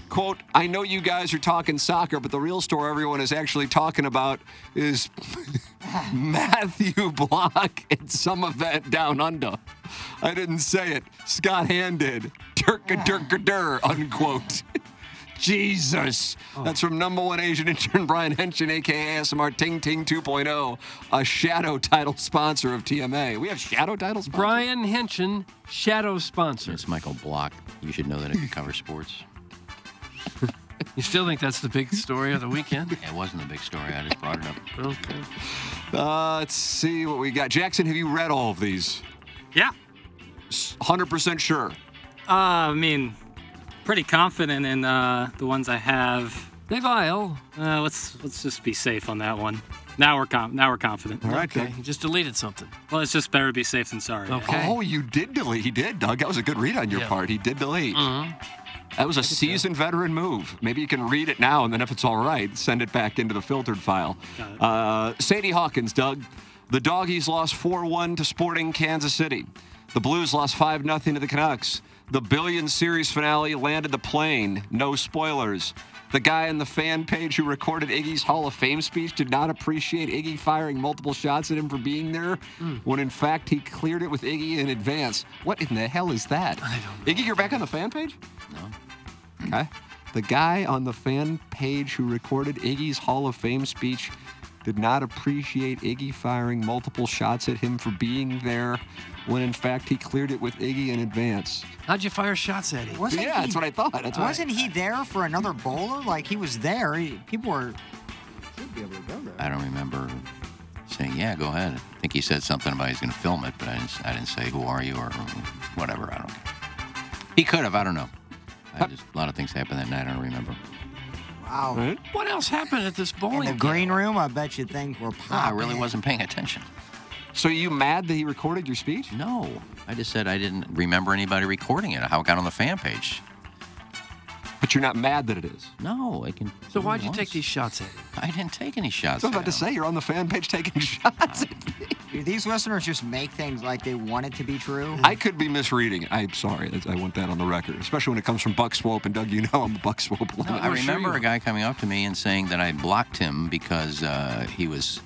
Quote, I know you guys are talking soccer, but the real story everyone is actually talking about is Matthew Block at some event down under. I didn't say it. Scott Hend did. Durka durka dur, unquote. Jesus. That's from number one Asian intern Brian Henshin, aka ASMR Ting Ting 2.0, a shadow title sponsor of TMA. We have shadow titles. Brian Henshin, shadow sponsor. It's Michael Block. You should know that it can cover sports. You still think that's the big story of the weekend? It wasn't a big story. I just brought it up. Okay. Uh, let's see what we got. Jackson, have you read all of these? Yeah. 100% sure. Uh, I mean, pretty confident in uh, the ones I have. They vile. Uh, let's let's just be safe on that one. Now we're com- now we're confident. All right, Okay, Doug. you just deleted something. Well, it's just better to be safe than sorry. Okay. Oh, you did delete. He did, Doug. That was a good read on your Yeah. part. He did delete. Mhm. That was a seasoned veteran move. Maybe you can read it now, and then if it's all right, send it back into the filtered file. Uh, Sadie Hawkins, Doug. The Doggies lost 4 1 to Sporting Kansas City. The Blues lost 5 0 to the Canucks. The Billion series finale landed the plane. No spoilers. The guy on the fan page who recorded Iggy's Hall of Fame speech did not appreciate Iggy firing multiple shots at him for being there, hmm. when in fact he cleared it with Iggy in advance. What in the hell is that? I don't know. Iggy, you're back on the fan page? No. Okay. The guy on the fan page who recorded Iggy's Hall of Fame speech did not appreciate Iggy firing multiple shots at him for being there, when in fact he cleared it with Iggy in advance. How'd you fire shots at him? Wasn't yeah, he- that's what I thought. That's. Wasn't he there for another bowler? Like he was there. He, people were. Should be able to go there. I don't remember saying, "Yeah, go ahead." I think he said something about he's going to film it, but I didn't. I didn't say who are you or whatever. I don't. He could have. I don't know. I just, a lot of things happened that night. I don't remember. Wow. What else happened at this bowling? In the green room, I bet you think we're No, I really wasn't paying attention. So you mad that he recorded your speech? No, I just said I didn't remember anybody recording it. How it got on the fan page. But you're not mad that it is. No, I can. So why'd you take these shots at him? I didn't take any shots. I was about to say you're on the fan page taking shots. Do these listeners just make things like they want it to be true? I could be misreading. I'm sorry. That's- I want that on the record, especially when it comes from Buck Swope. And Doug, you know I'm a Buck Swope. No, I remember a guy coming up to me and saying that I blocked him because uh, he was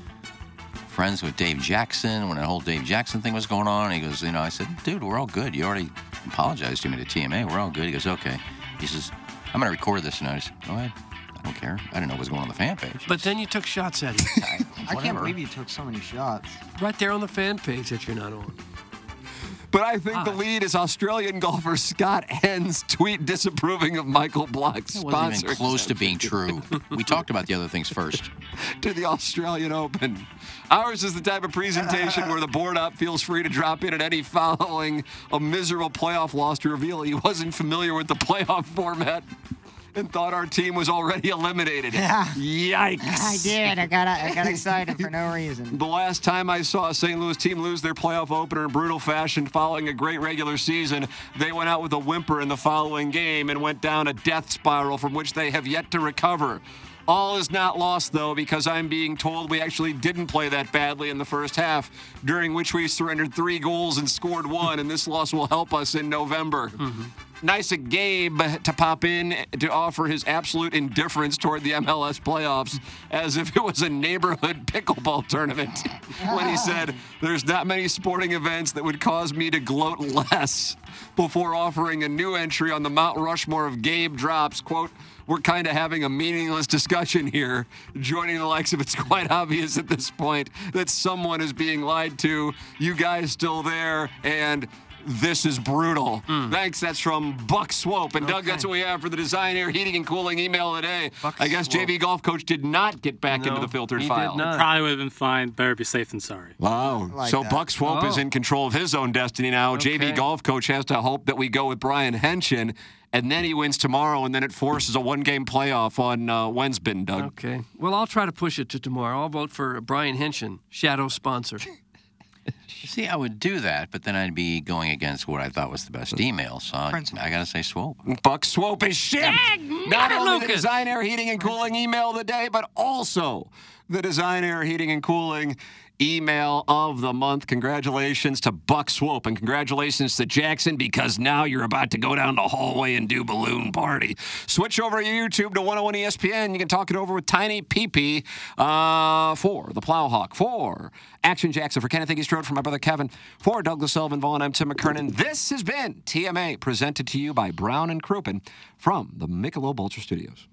friends with Dave Jackson when the whole Dave Jackson thing was going on. He goes, you know, I said, dude, we're all good. You already apologized to me to TMA. We're all good. He goes, okay. He says, I'm going to record this tonight. I said, go ahead. I don't care. I didn't know what was going on the fan page. But then you took shots at him. I can't believe you took so many shots. right there on the fan page that you're not on. But I think the lead is Australian golfer Scott Hend's tweet disapproving of Michael Block's It wasn't sponsor even close to being true. we talked about the other things first. to the Australian Open. Ours is the type of presentation where the board up feels free to drop in at any following a miserable playoff loss to reveal he wasn't familiar with the playoff format and thought our team was already eliminated. Yeah. Yikes. I did. I got I got excited for no reason. The last time I saw a St. Louis team lose their playoff opener in brutal fashion following a great regular season, they went out with a whimper in the following game and went down a death spiral from which they have yet to recover. All is not lost, though, because I'm being told we actually didn't play that badly in the first half, during which we surrendered three goals and scored one, and this loss will help us in November. Mm-hmm. Nice of Gabe to pop in to offer his absolute indifference toward the MLS playoffs as if it was a neighborhood pickleball tournament when he said, There's not many sporting events that would cause me to gloat less before offering a new entry on the Mount Rushmore of Gabe drops. Quote, we're kind of having a meaningless discussion here. Joining the likes of it's quite obvious at this point that someone is being lied to. You guys still there, and this is brutal. Thanks. That's from Buck Swope. And Doug, that's what we have for the Design Air Heating and Cooling email today. I guess Swope. JV Golf Coach did not get back into the filtered file. Probably would have been fine. Better be safe than sorry. Wow. like so that. Buck Swope is Oh. in control of his own destiny now. Okay. JV Golf Coach has to hope that we go with Brian Henshin, and then he wins tomorrow, and then it forces a one-game playoff on uh, Wednesday, Doug. Okay. Well, I'll try to push it to tomorrow. I'll vote for Brian Henshin, shadow sponsor. See, I would do that, but then I'd be going against what I thought was the best email. So I, I got to say Swope. Buck Swope is shit. Not only the Lucas. Design Air Heating and Cooling email of the day, but also the Design Air Heating and Cooling email of the month. Congratulations to Buck Swope and congratulations to Jackson because now you're about to go down the hallway and do balloon party. Switch over to YouTube to 101 ESPN. You can talk it over with Tiny PP uh, for the Plowhawk, for Action Jackson, for Kenneth Iggy Strode, for my brother Kevin, for Douglas Sullivan Vaughn. I'm Tim McKernan. This has been TMA presented to you by Brown and Crouppen from the Michelob Ultra Studios.